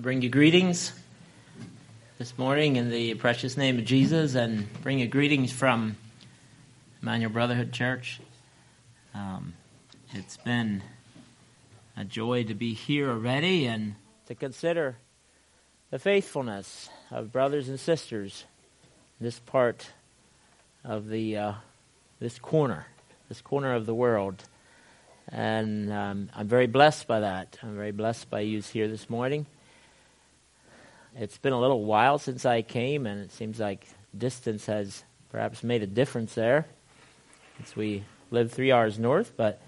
bring you greetings this morning in the precious name of Jesus and bring you greetings from Emmanuel Brotherhood Church. Um, it's been a joy to be here already and to consider the faithfulness of brothers and sisters this part of the uh, this corner, this corner of the world. And um, I'm very blessed by that. I'm very blessed by you here this morning. It's been a little while since I came, and it seems like distance has perhaps made a difference there, since we live three hours north. But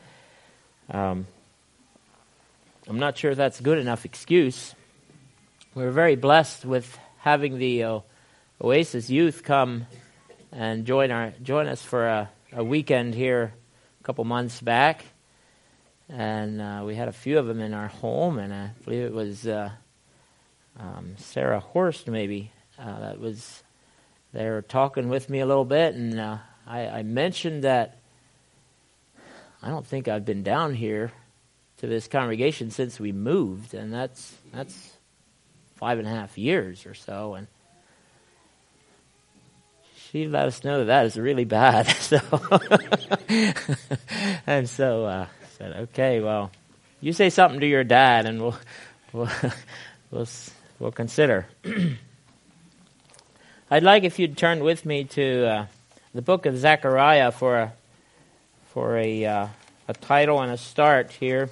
um, I'm not sure if that's a good enough excuse. We were very blessed with having the uh, Oasis youth come and join our join us for a, a weekend here a couple months back, and uh, we had a few of them in our home, and I believe it was. Uh, um, Sarah Horst, maybe, uh, that was, they were talking with me a little bit, and uh, I, I mentioned that I don't think I've been down here to this congregation since we moved, and that's that's five and a half years or so, and she let us know that that is really bad. So, and so uh, said, okay, well, you say something to your dad, and we'll we'll we'll we'll consider. I'd like if you'd turn with me to uh, the book of Zechariah for a, for a, uh, a title and a start here.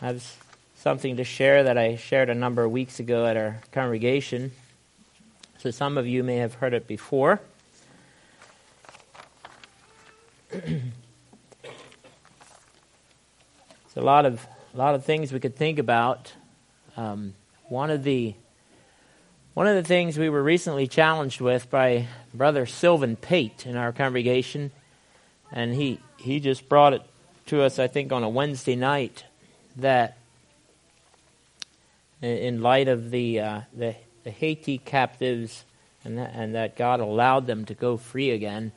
I have something to share that I shared a number of weeks ago at our congregation. So some of you may have heard it before. There's a lot of a lot of things we could think about. Um, one of the one of the things we were recently challenged with by Brother Sylvan Pate in our congregation, and he he just brought it to us, I think, on a Wednesday night, that in light of the uh, the, the Haiti captives and that, and that God allowed them to go free again,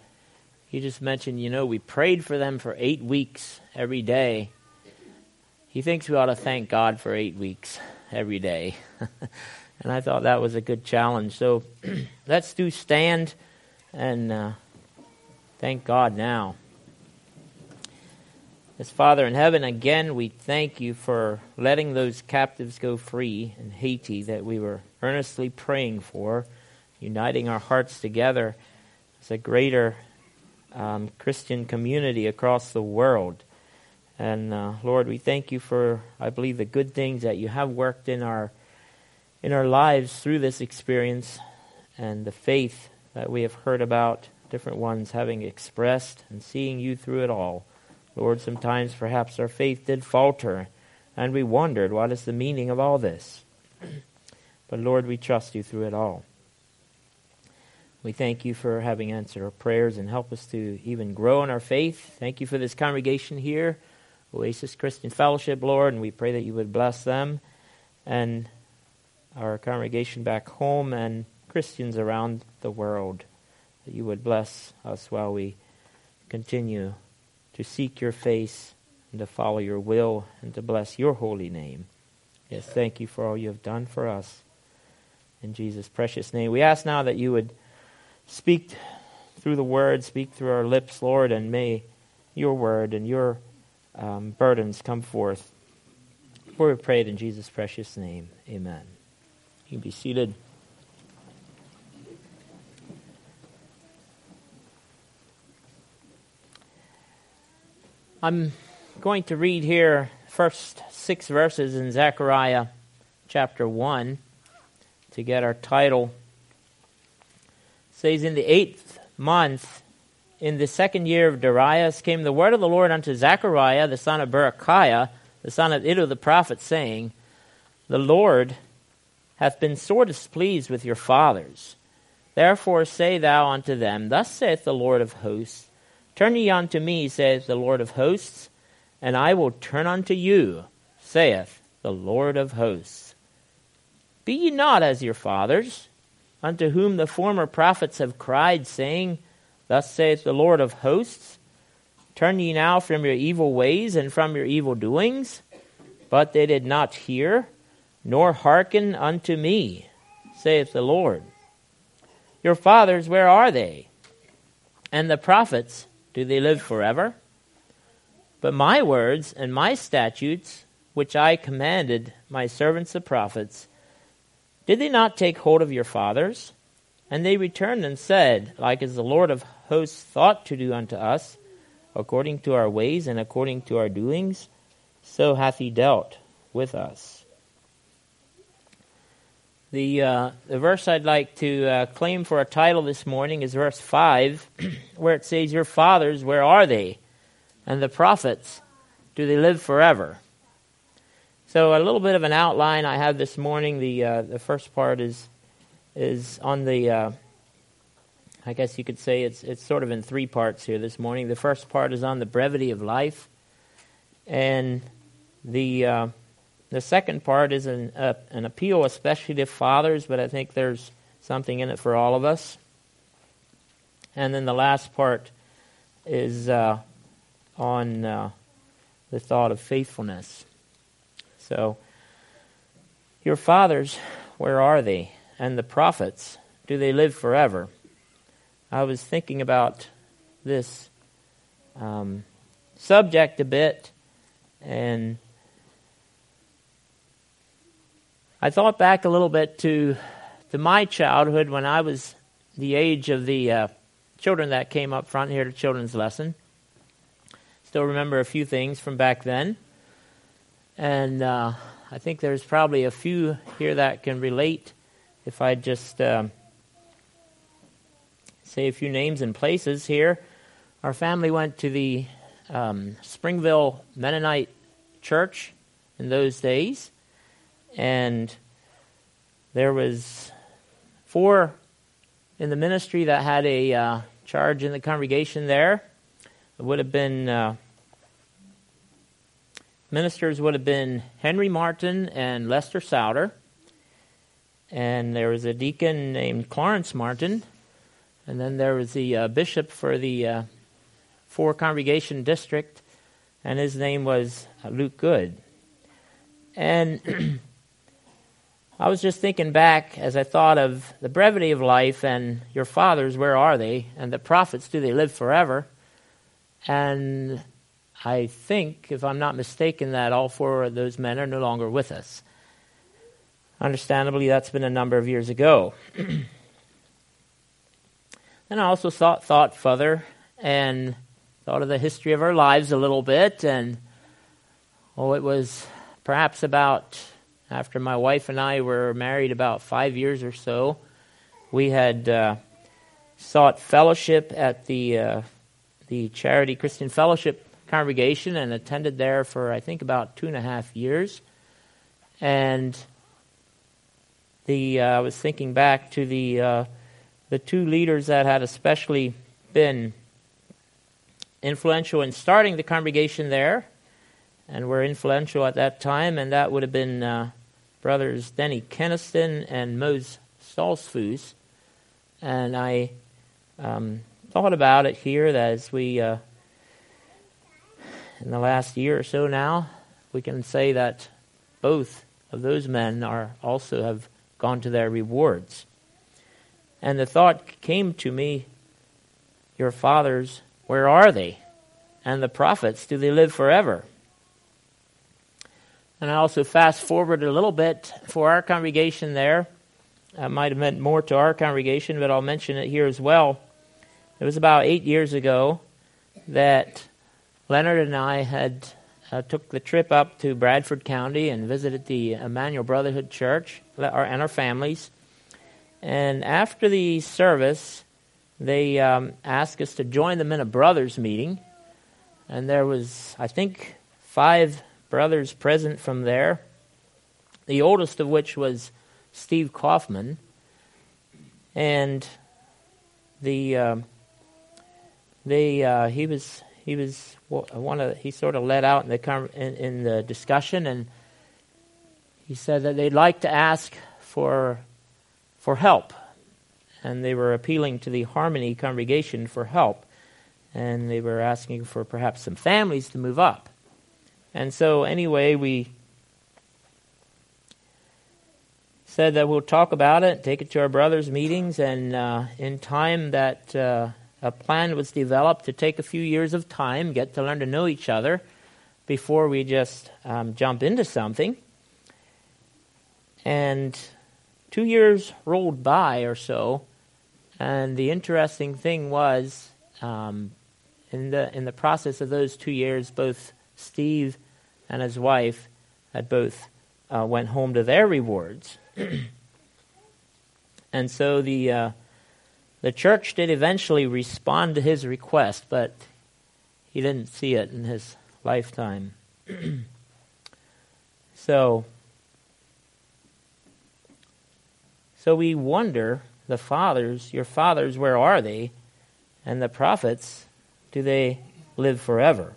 he just mentioned, you know, we prayed for them for eight weeks every day. He thinks we ought to thank God for eight weeks every day. and I thought that was a good challenge. So let's do stand and uh, thank God now. As Father in heaven, again, we thank you for letting those captives go free in Haiti that we were earnestly praying for, uniting our hearts together as a greater um, Christian community across the world. And uh, Lord, we thank you for, I believe, the good things that you have worked in our in our lives through this experience, and the faith that we have heard about, different ones having expressed, and seeing you through it all. Lord, sometimes perhaps our faith did falter, and we wondered what is the meaning of all this. but Lord, we trust you through it all. We thank you for having answered our prayers and help us to even grow in our faith. Thank you for this congregation here. Oasis Christian Fellowship, Lord, and we pray that you would bless them and our congregation back home and Christians around the world. That you would bless us while we continue to seek your face and to follow your will and to bless your holy name. Yes, thank you for all you have done for us. In Jesus' precious name. We ask now that you would speak through the word, speak through our lips, Lord, and may your word and your um, burdens come forth. For we prayed in Jesus' precious name. Amen. You can be seated. I'm going to read here first six verses in Zechariah chapter 1 to get our title. It says, In the eighth month, in the second year of Darius came the word of the Lord unto Zechariah the son of Berechiah, the son of Iddo the prophet, saying, The Lord hath been sore displeased with your fathers. Therefore say thou unto them, Thus saith the Lord of hosts, Turn ye unto me, saith the Lord of hosts, and I will turn unto you, saith the Lord of hosts. Be ye not as your fathers, unto whom the former prophets have cried, saying, Thus saith the Lord of hosts Turn ye now from your evil ways and from your evil doings. But they did not hear, nor hearken unto me, saith the Lord. Your fathers, where are they? And the prophets, do they live forever? But my words and my statutes, which I commanded my servants the prophets, did they not take hold of your fathers? And they returned and said, Like as the Lord of hosts thought to do unto us, according to our ways and according to our doings, so hath he dealt with us. The, uh, the verse I'd like to uh, claim for a title this morning is verse 5, where it says, Your fathers, where are they? And the prophets, do they live forever? So, a little bit of an outline I have this morning. The, uh, the first part is, is on the, uh, I guess you could say it's, it's sort of in three parts here this morning. The first part is on the brevity of life. And the uh, the second part is an, uh, an appeal, especially to fathers, but I think there's something in it for all of us. And then the last part is uh, on uh, the thought of faithfulness. So, your fathers, where are they? And the prophets, do they live forever? I was thinking about this um, subject a bit, and I thought back a little bit to to my childhood when I was the age of the uh, children that came up front here to children's lesson. Still remember a few things from back then, and uh, I think there's probably a few here that can relate. If I just um, say a few names and places here, our family went to the um, Springville Mennonite Church in those days. And there was four in the ministry that had a uh, charge in the congregation there. It would have been uh, ministers would have been Henry Martin and Lester Souter, and there was a deacon named Clarence Martin, and then there was the uh, bishop for the uh, four congregation district, and his name was Luke Good. And I was just thinking back as I thought of the brevity of life and your fathers, where are they? And the prophets, do they live forever? And I think, if I'm not mistaken, that all four of those men are no longer with us. Understandably, that's been a number of years ago. then I also thought, thought further and thought of the history of our lives a little bit. And, oh, it was perhaps about after my wife and I were married about five years or so, we had uh, sought fellowship at the uh, the Charity Christian Fellowship congregation and attended there for I think about two and a half years. And the uh, I was thinking back to the uh, the two leaders that had especially been influential in starting the congregation there and were influential at that time, and that would have been uh, brothers Denny Kenniston and Mose Stoltzfus. And I um, thought about it here that as we, uh, in the last year or so now, we can say that both of those men are also have gone to their rewards. And the thought came to me, your fathers, where are they? And the prophets, do they live forever? And I also fast forward a little bit for our congregation there. That might have meant more to our congregation, but I'll mention it here as well. It was about eight years ago that Leonard and I had uh, took the trip up to Bradford County and visited the Emmanuel Brotherhood Church and our families. And after the service, they um, asked us to join them in a brothers meeting. And there was, I think, five brothers present from there, the oldest of which was Steve Kaufman. And the they uh, he was he was one of he sort of led out in the in, in the discussion, and he said that they'd like to ask for for help, and they were appealing to the Harmony congregation for help, and they were asking for perhaps some families to move up. And so, anyway, we said that we'll talk about it, take it to our brothers' meetings, and uh, in time that uh, a plan was developed to take a few years of time, get to learn to know each other before we just um, jump into something. And two years rolled by or so, and the interesting thing was, um, in the in the process of those two years, both Steve and his wife had both uh, went home to their rewards, and so the uh, the church did eventually respond to his request, but he didn't see it in his lifetime. so So we wonder the fathers, your fathers, where are they? And the prophets, do they live forever?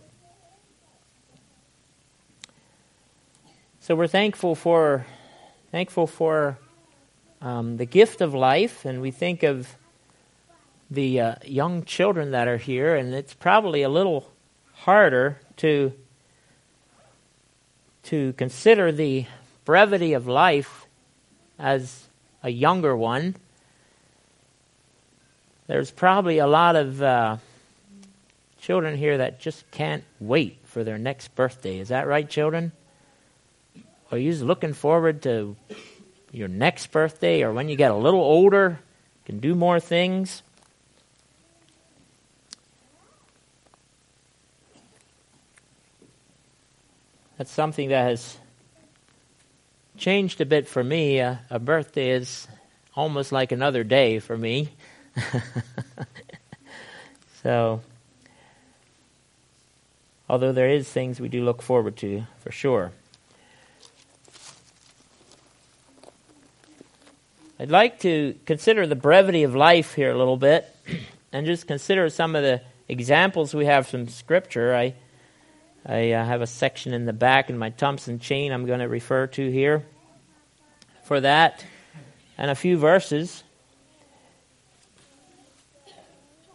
So we're thankful for thankful for um, the gift of life, and we think of the uh, young children that are here, and it's probably a little harder to to consider the brevity of life as a younger one. There's probably a lot of uh, children here that just can't wait for their next birthday. Is that right, children? Are you looking forward to your next birthday or when you get a little older, can do more things? That's something that has changed a bit for me. Uh, a birthday is almost like another day for me. so, although there is things we do look forward to for sure. I'd like to consider the brevity of life here a little bit and just consider some of the examples we have from Scripture. I I uh, have a section in the back in my Thompson chain I'm going to refer to here for that and a few verses.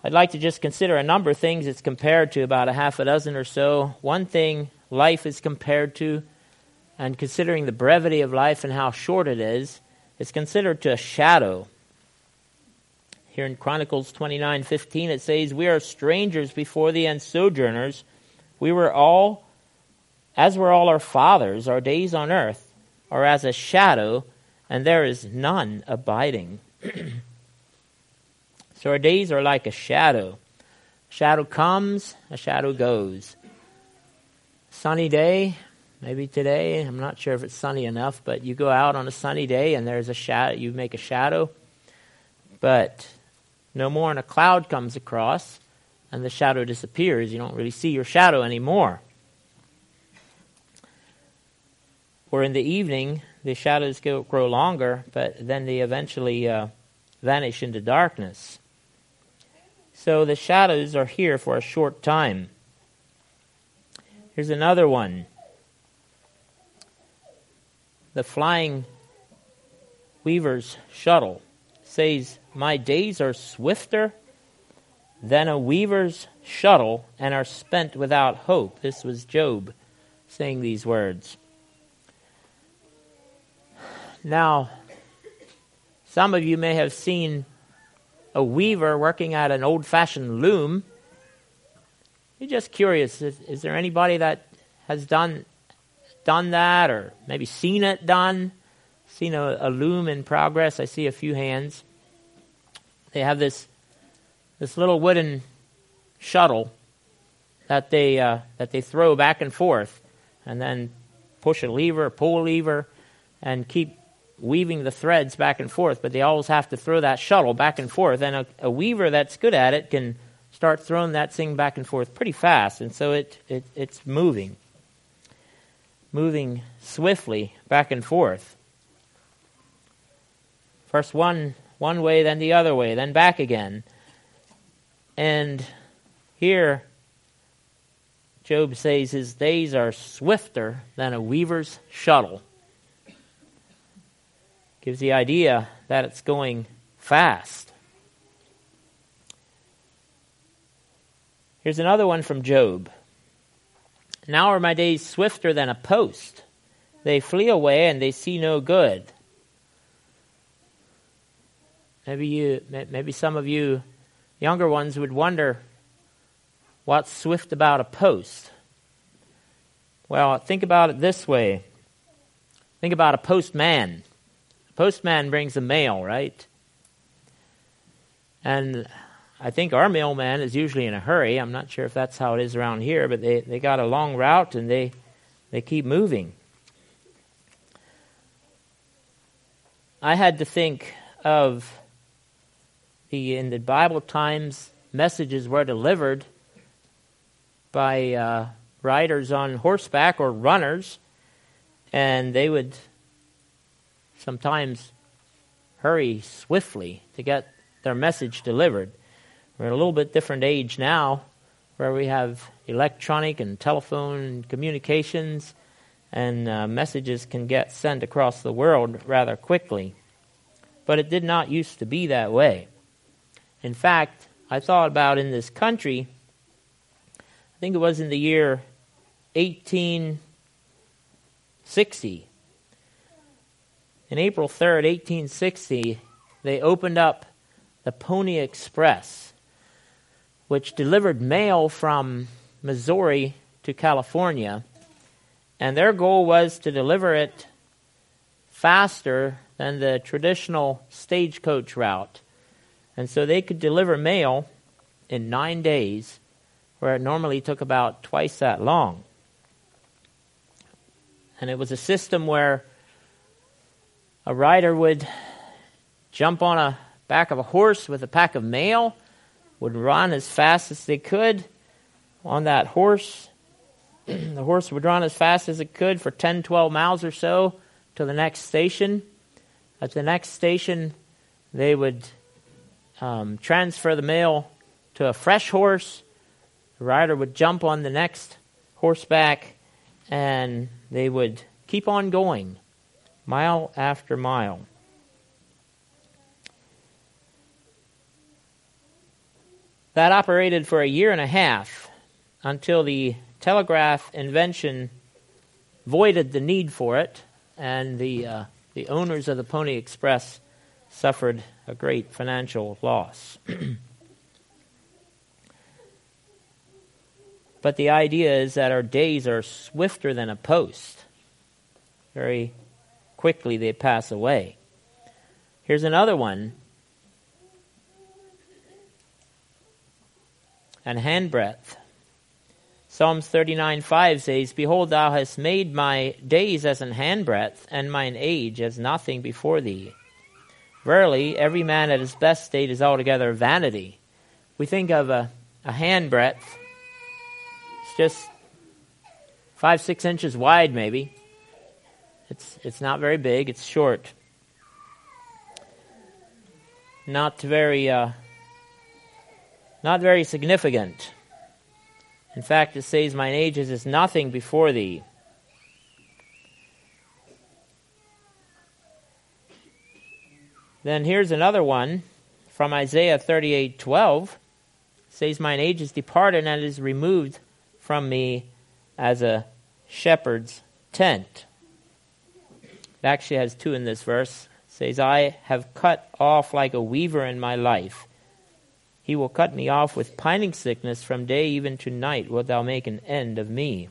I'd like to just consider a number of things it's compared to, about a half a dozen or so. One thing life is compared to, and considering the brevity of life and how short it is, it's considered to a shadow. Here in Chronicles 29:15 it says, "We are strangers before thee and sojourners." We were all, as were all our fathers, our days on earth are as a shadow, and there is none abiding. so our days are like a shadow. A shadow comes, a shadow goes. Sunny day, maybe today, I'm not sure if it's sunny enough, but you go out on a sunny day and there's a shadow, you make a shadow, but no more and a cloud comes across and the shadow disappears. You don't really see your shadow anymore. Or in the evening, the shadows grow longer, but then they eventually uh, vanish into darkness. So the shadows are here for a short time. Here's another one the flying weaver's shuttle says, My days are swifter than a weaver's shuttle and are spent without hope. This was Job saying these words. Now, some of you may have seen a weaver working at an old fashioned loom. You're just curious is, is, there anybody that has done, done that or maybe seen it done? Seen a, a loom in progress? I see a few hands. They have this this little wooden shuttle that they uh, that they throw back and forth, and then push a lever, pull a lever, and keep weaving the threads back and forth. But they always have to throw that shuttle back and forth, and a, a weaver that's good at it can start throwing that thing back and forth pretty fast, and so it, it it's moving, moving swiftly back and forth. First one one way, then the other way, then back again. And here, Job says his days are swifter than a weaver's shuttle. Gives the idea that it's going fast. Here's another one from Job. Now are my days swifter than a post. They flee away and they see no good. maybe you, maybe some of you younger ones would wonder what's swift about a post. Well, think about it this way. Think about a postman. A postman brings the mail, right? And I think our mailman is usually in a hurry. I'm not sure if that's how it is around here, but they, they got a long route and they, they keep moving. I had to think of in the Bible times messages were delivered by uh, riders on horseback or runners, and they would sometimes hurry swiftly to get their message delivered. We're in a little bit different age now where we have electronic and telephone communications and uh, messages can get sent across the world rather quickly. But it did not used to be that way. In fact, I thought about in this country, I think it was in the year 1860. In April 3rd, 1860, they opened up the Pony Express, which delivered mail from Missouri to California and their goal was to deliver it faster than the traditional stagecoach route. And so they could deliver mail in nine days, where it normally took about twice that long. And it was a system where a rider would jump on a back of a horse with a pack of mail, would run as fast as they could on that horse, the horse would run as fast as it could for 10, 12 miles or so to the next station. At the next station, they would um, transfer the mail to a fresh horse. The rider would jump on the next horseback, and they would keep on going, mile after mile. That operated for a year and a half until the telegraph invention voided the need for it, and the, uh, the owners of the Pony Express suffered a great financial loss. but the idea is that our days are swifter than a post. Very quickly they pass away. Here's another one. And handbreadth. Psalms 39:5 says, Behold, thou hast made my days as an handbreadth, and mine age as nothing before thee. Verily, every man at his best state is altogether vanity. We think of a, a handbreadth, it's just five, six inches wide, maybe. It's, it's not very big, it's short. Not very, uh, not very significant. In fact, it says, Mine age is nothing before thee. Then here's another one from Isaiah 38:12. Says, Mine age is departed and is removed from me as a shepherd's tent. It actually has two in this verse. It says, I have cut off like a weaver in my life he will cut me off with pining sickness from day even to night. Wilt thou make an end of me?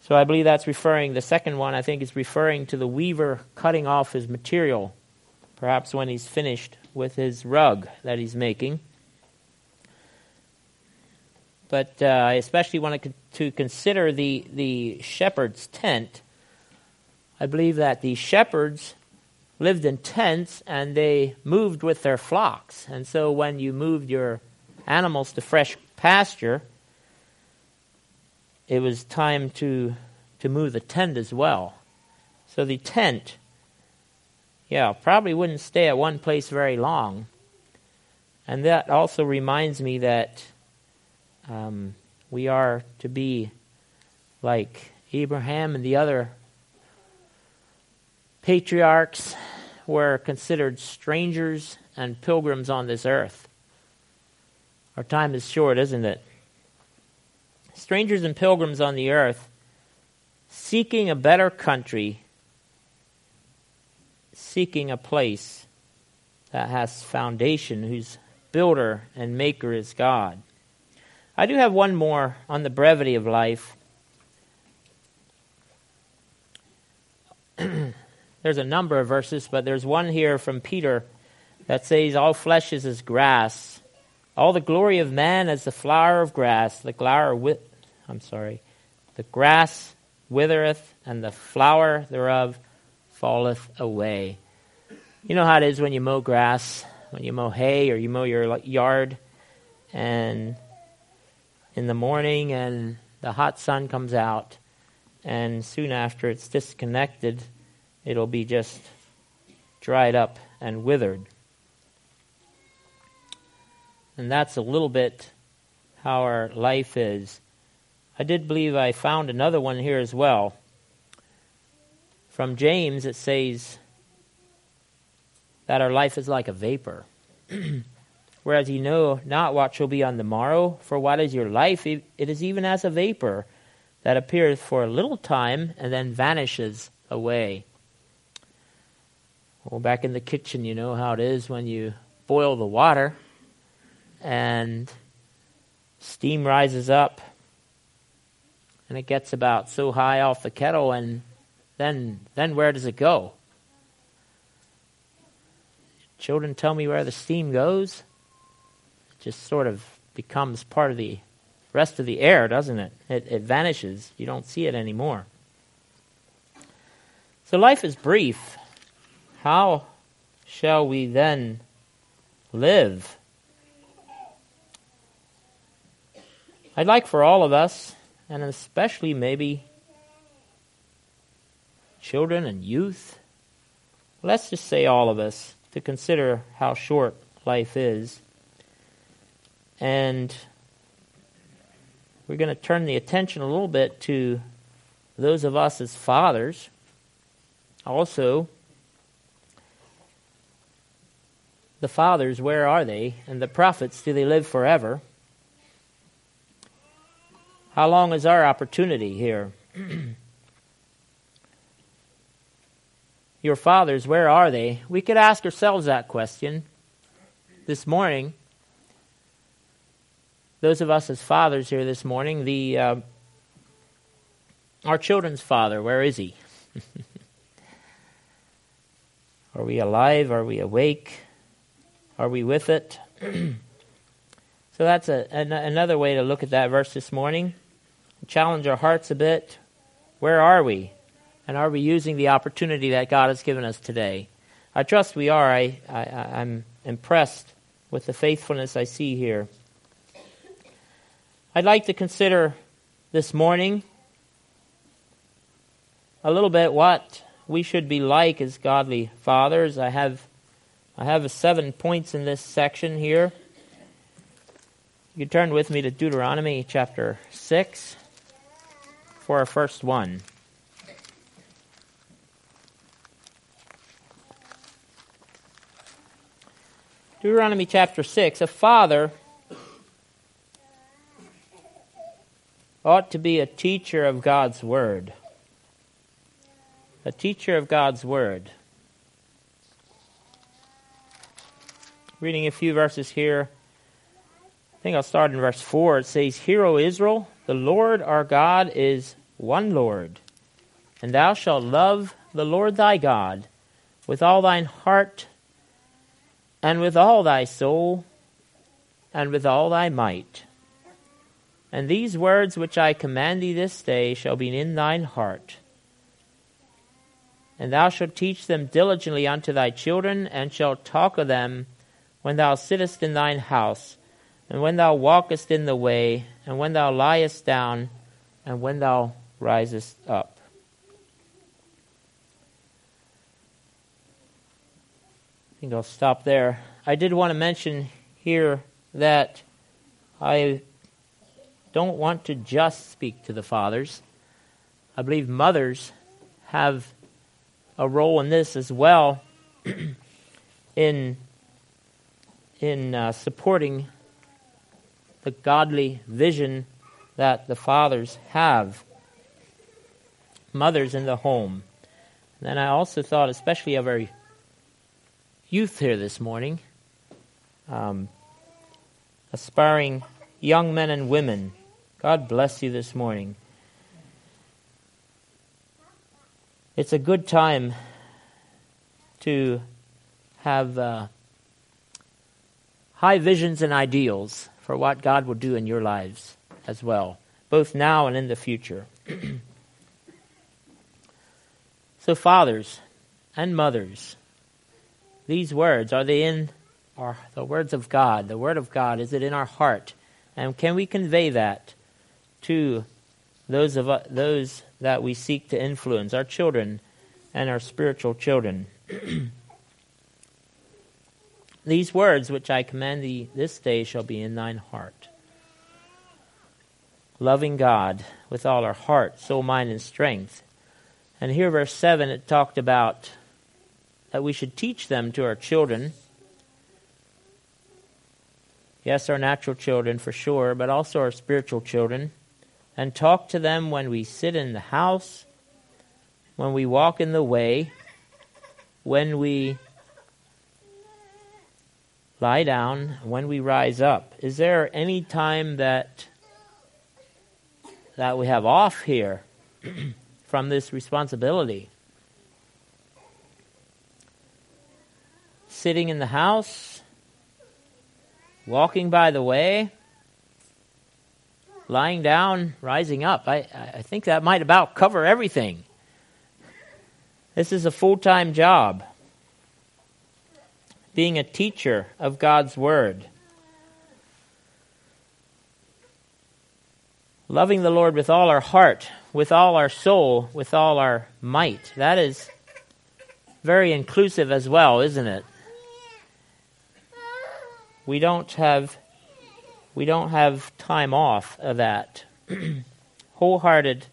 So I believe that's referring, the second one I think is referring to the weaver cutting off his material, perhaps when he's finished with his rug that he's making. But uh, I especially want to, to consider the, the shepherd's tent. I believe that the shepherds lived in tents and they moved with their flocks. And so when you moved your animals to fresh pasture, it was time to, to move the tent as well. So the tent, yeah, probably wouldn't stay at one place very long. And that also reminds me that um, we are to be like Abraham and the other patriarchs were considered strangers and pilgrims on this earth. Our time is short, isn't it? Strangers and pilgrims on the earth, seeking a better country, seeking a place that has foundation, whose builder and maker is God. I do have one more on the brevity of life. there's a number of verses, but there's one here from Peter that says, All flesh is as grass, all the glory of man as the flower of grass. The flower with, I'm sorry, the grass withereth, and the flower thereof falleth away. You know how it is when you mow grass, when you mow hay, or you mow your yard, and in the morning, and the hot sun comes out, and soon after it's disconnected it'll be just dried up and withered. And that's a little bit how our life is. I did believe I found another one here as well. From James, it says that our life is like a vapor. Whereas you know not what shall be on the morrow, for what is your life? It is even as a vapor that appeareth for a little time and then vanishes away. Well, back in the kitchen, you know how it is when you boil the water and steam rises up and it gets about so high off the kettle and then then where does it go? Children tell me where the steam goes. It just sort of becomes part of the rest of the air, doesn't it? It, it vanishes. You don't see it anymore. So life is brief. How shall we then live? I'd like for all of us, and especially maybe children and youth, let's just say all of us, to consider how short life is. And we're going to turn the attention a little bit to those of us as fathers. Also, the fathers, where are they? And the prophets, do they live forever? How long is our opportunity here? Your fathers, where are they? We could ask ourselves that question this morning. Those of us as fathers here this morning, the uh, our children's father, where is he? are we alive? Are we awake? Are we with it? so that's a, an, another way to look at that verse this morning. Challenge our hearts a bit. Where are we? And are we using the opportunity that God has given us today? I trust we are. I, I, I'm impressed with the faithfulness I see here. I'd like to consider this morning a little bit what we should be like as godly fathers. I have I have seven points in this section here. You turn with me to Deuteronomy chapter 6 for our first one. Deuteronomy chapter 6. A father ought to be a teacher of God's Word. A teacher of God's Word. reading a few verses here. I think I'll start in verse 4. It says, Hear, O Israel, the Lord our God is one Lord, and thou shalt love the Lord thy God with all thine heart, and with all thy soul, and with all thy might. And these words which I command thee this day shall be in thine heart. And thou shalt teach them diligently unto thy children, and shalt talk of them when thou sittest in thine house, and when thou walkest in the way, and when thou liest down, and when thou risest up. I think I'll stop there. I did want to mention here that I don't want to just speak to the fathers. I believe mothers have a role in this as well in in uh, supporting the godly vision that the fathers have. Mothers in the home. And then I also thought, especially of our youth here this morning, um, aspiring young men and women. God bless you this morning. It's a good time to have uh, high visions and ideals for what God will do in your lives as well, both now and in the future. so, fathers and mothers, these words are they in our, the words of God? The Word of God is it in our heart, and can we convey that to those of uh, those that we seek to influence, our children and our spiritual children? These words which I command thee this day shall be in thine heart. Loving God with all our heart, soul, mind, and strength. And here, verse 7, it talked about that we should teach them to our children. Yes, our natural children for sure, but also our spiritual children. And talk to them when we sit in the house, when we walk in the way, when we lie down when we rise up. Is there any time that that we have off here from this responsibility? Sitting in the house, walking by the way, lying down, rising up. I, I think that might about cover everything. This is a full time job being a teacher of God's Word. Loving the Lord with all our heart, with all our soul, with all our might. That is very inclusive as well, isn't it? We don't have we don't have time off of that. wholehearted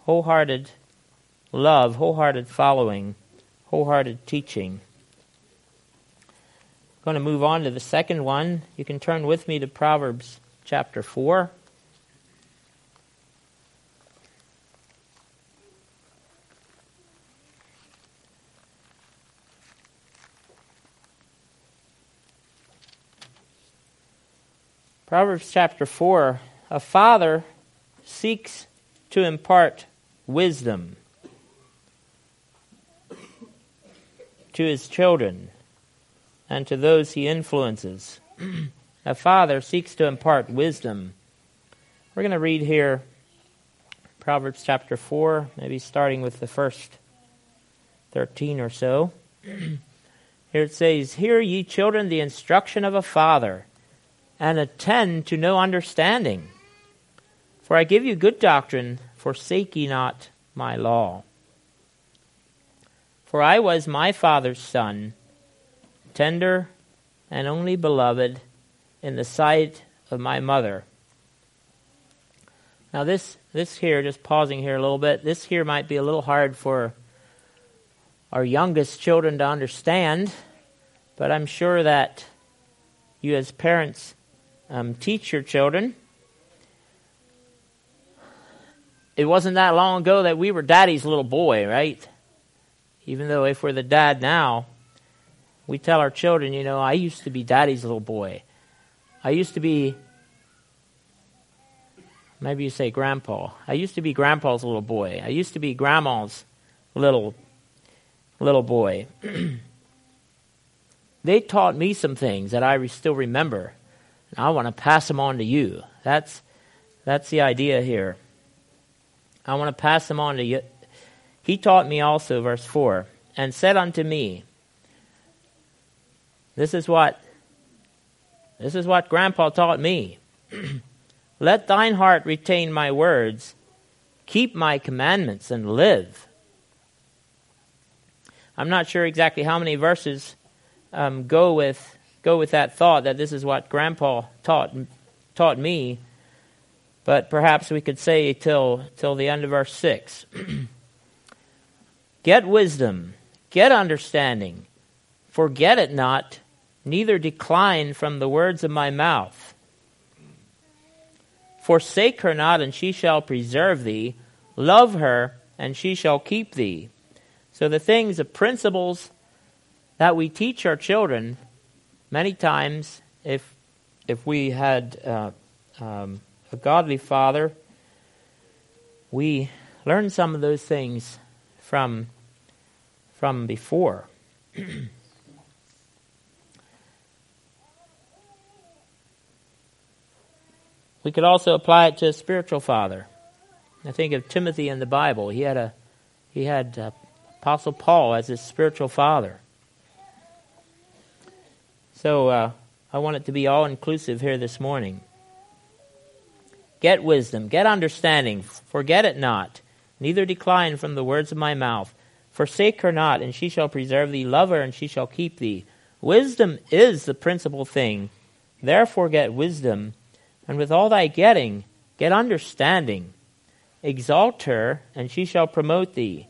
wholehearted love, wholehearted following, wholehearted teaching I'm going to move on to the second one. You can turn with me to Proverbs chapter 4. Proverbs chapter 4 A father seeks to impart wisdom to his children and to those he influences. a father seeks to impart wisdom. We're going to read here Proverbs chapter 4, maybe starting with the first 13 or so. here it says, Hear ye children the instruction of a father, and attend to know understanding. For I give you good doctrine, forsake ye not my law. For I was my father's son tender and only beloved in the sight of my mother. Now, this, this here, just pausing here a little bit, this here might be a little hard for our youngest children to understand, but I'm sure that you, as parents, um, teach your children. It wasn't that long ago that we were daddy's little boy, right? Even though if we're the dad now, we tell our children, you know, I used to be daddy's little boy. I used to be, maybe you say grandpa. I used to be grandpa's little boy. I used to be grandma's little, little boy. they taught me some things that I still remember. I want to pass them on to you. That's, that's the idea here. I want to pass them on to you. He taught me also, verse 4, and said unto me, this is what this is what grandpa taught me. Let thine heart retain my words, keep my commandments and live. I'm not sure exactly how many verses um, go with go with that thought that this is what grandpa taught taught me, but perhaps we could say till till the end of verse 6. get wisdom, get understanding, forget it not, neither decline from the words of my mouth. Forsake her not, and she shall preserve thee. Love her, and she shall keep thee. So the things, the principles that we teach our children many times if if we had uh, um, a godly father we learn some of those things from from before. We could also apply it to a spiritual father. I think of timothy in the bible. He had a he had uh, apostle paul as his spiritual father so uh, I want it to be all inclusive here this morning. Get wisdom, get understanding, forget it not, neither decline from the words of my mouth. Forsake her not, and she shall preserve thee. Love her, and she shall keep thee. Wisdom is the principal thing. Therefore get wisdom, and with all thy getting, get understanding. Exalt her, and she shall promote thee.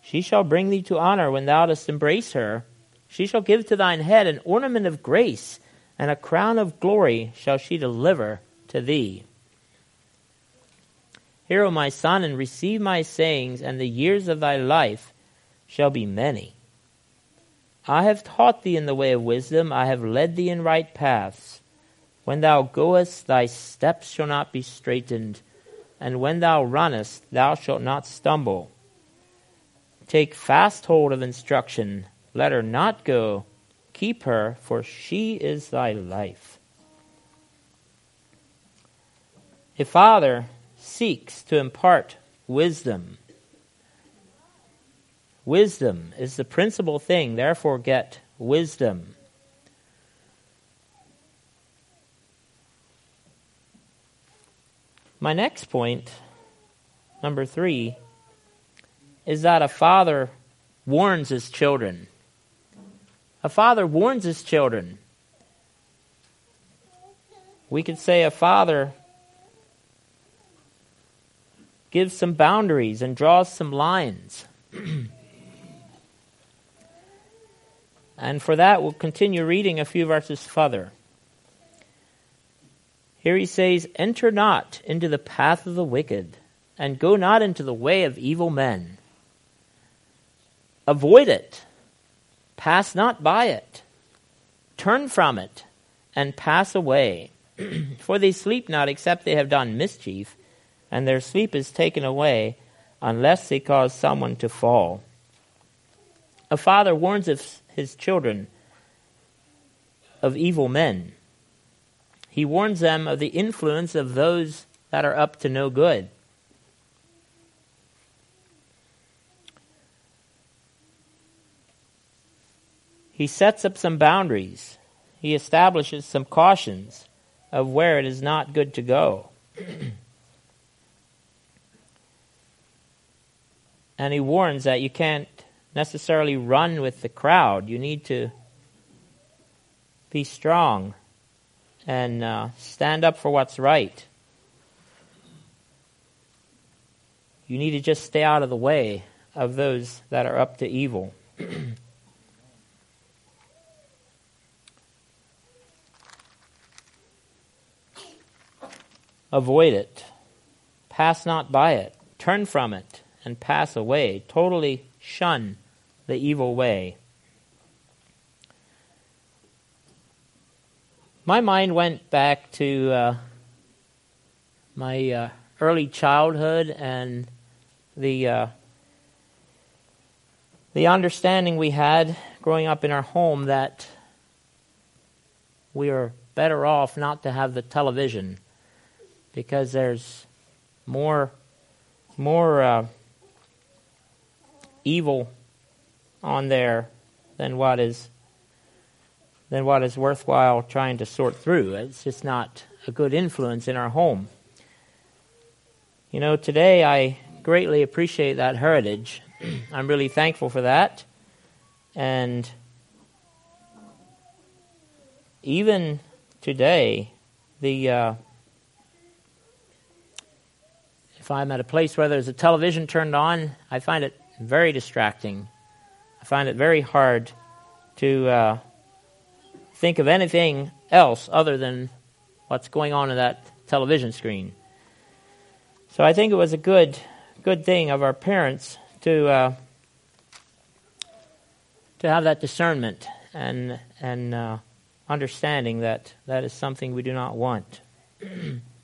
She shall bring thee to honor when thou dost embrace her. She shall give to thine head an ornament of grace, and a crown of glory shall she deliver to thee. Hear, O my son, and receive my sayings, and the years of thy life shall be many. I have taught thee in the way of wisdom, I have led thee in right paths. When thou goest, thy steps shall not be straitened, and when thou runnest, thou shalt not stumble. Take fast hold of instruction let her not go. Keep her, for she is thy life. A father seeks to impart wisdom. Wisdom is the principal thing, therefore, get wisdom. My next point, number three, is that a father warns his children. A father warns his children. We could say a father gives some boundaries and draws some lines. and for that, we'll continue reading a few verses further. Here he says, Enter not into the path of the wicked, and go not into the way of evil men. Avoid it Pass not by it. Turn from it, and pass away. For they sleep not except they have done mischief, and their sleep is taken away unless they cause someone to fall. A father warns his children of evil men. He warns them of the influence of those that are up to no good. He sets up some boundaries. He establishes some cautions of where it is not good to go. and he warns that you can't necessarily run with the crowd. You need to be strong and uh, stand up for what's right. You need to just stay out of the way of those that are up to evil. Avoid it. Pass not by it. Turn from it and pass away. Totally shun the evil way. My mind went back to uh, my uh, early childhood and the uh, the understanding we had growing up in our home that we are better off not to have the television because there's more more uh, evil on there than what is than what is worthwhile trying to sort through. It's just not a good influence in our home. You know, today I greatly appreciate that heritage. I'm really thankful for that. And even today, the uh, if I'm at a place where there's a television turned on, I find it very distracting. I find it very hard to uh, think of anything else other than what's going on in that television screen. So I think it was a good, good thing of our parents to uh, to have that discernment and and uh, understanding that that is something we do not want.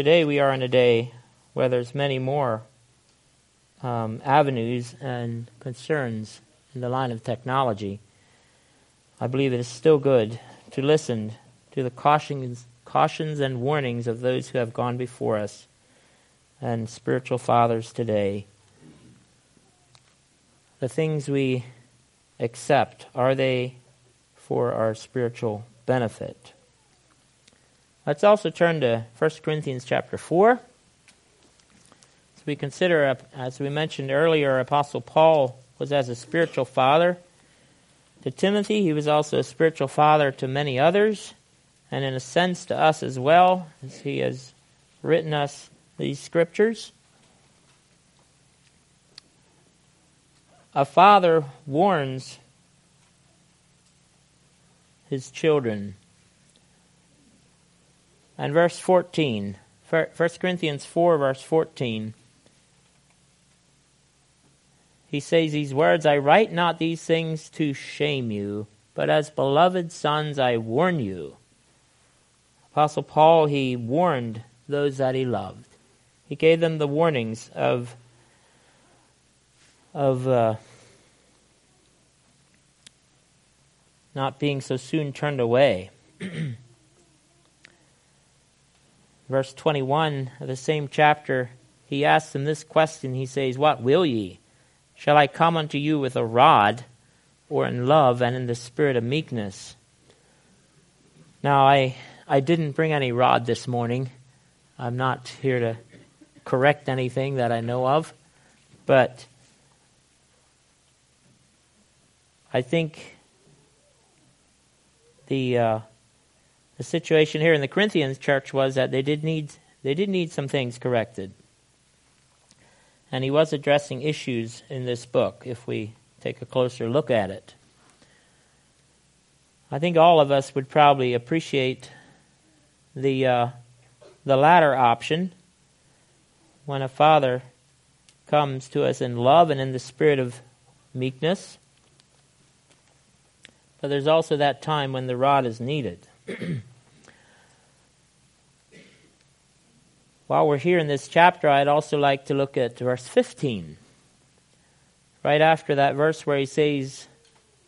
Today we are in a day where there's many more um, avenues and concerns in the line of technology. I believe it is still good to listen to the cautions, cautions and warnings of those who have gone before us and spiritual fathers today. The things we accept, are they for our spiritual benefit? Let's also turn to 1 Corinthians chapter 4. As we consider, as we mentioned earlier, Apostle Paul was as a spiritual father to Timothy. He was also a spiritual father to many others, and in a sense to us as well, as he has written us these scriptures. A father warns his children. And verse 14, 1 Corinthians 4, verse 14, he says these words I write not these things to shame you, but as beloved sons I warn you. Apostle Paul, he warned those that he loved. He gave them the warnings of, of uh, not being so soon turned away. Verse 21 of the same chapter, he asks them this question. He says, What will ye? Shall I come unto you with a rod, or in love and in the spirit of meekness? Now, I, I didn't bring any rod this morning. I'm not here to correct anything that I know of. But I think the uh, the situation here in the Corinthians church was that they did need they did need some things corrected, and he was addressing issues in this book. If we take a closer look at it, I think all of us would probably appreciate the uh, the latter option when a father comes to us in love and in the spirit of meekness. But there's also that time when the rod is needed. While we're here in this chapter, I'd also like to look at verse 15. Right after that verse where he says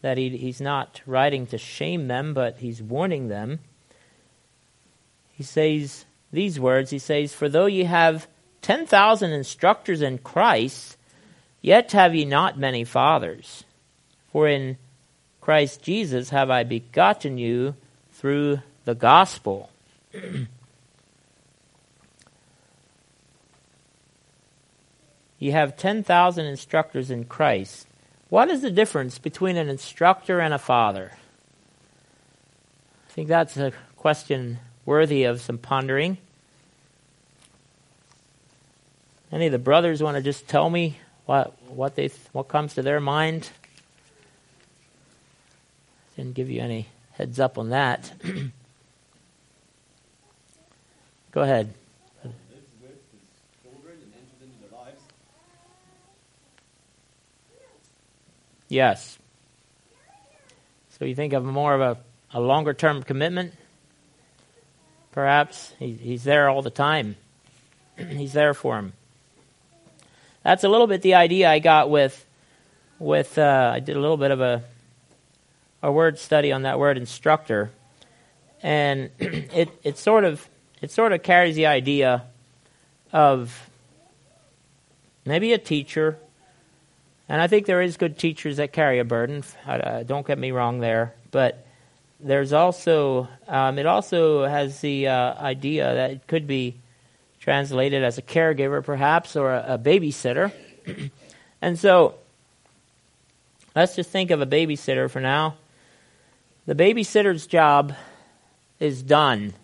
that he, he's not writing to shame them, but he's warning them, he says these words He says, For though ye have 10,000 instructors in Christ, yet have ye not many fathers. For in Christ Jesus have I begotten you through the gospel. you have 10,000 instructors in Christ. What is the difference between an instructor and a father? I think that's a question worthy of some pondering. Any of the brothers want to just tell me what what they what comes to their mind? Didn't give you any heads up on that. Go ahead. Yes. So you think of more of a, a longer term commitment? Perhaps. He, he's there all the time. he's there for him. That's a little bit the idea I got with, with uh, I did a little bit of a, a word study on that word instructor. And it, it sort of it sort of carries the idea of maybe a teacher, and I think there is good teachers that carry a burden. Uh, don't get me wrong there, but there's also um, it also has the uh, idea that it could be translated as a caregiver, perhaps, or a, a babysitter. and so, let's just think of a babysitter for now. The babysitter's job is done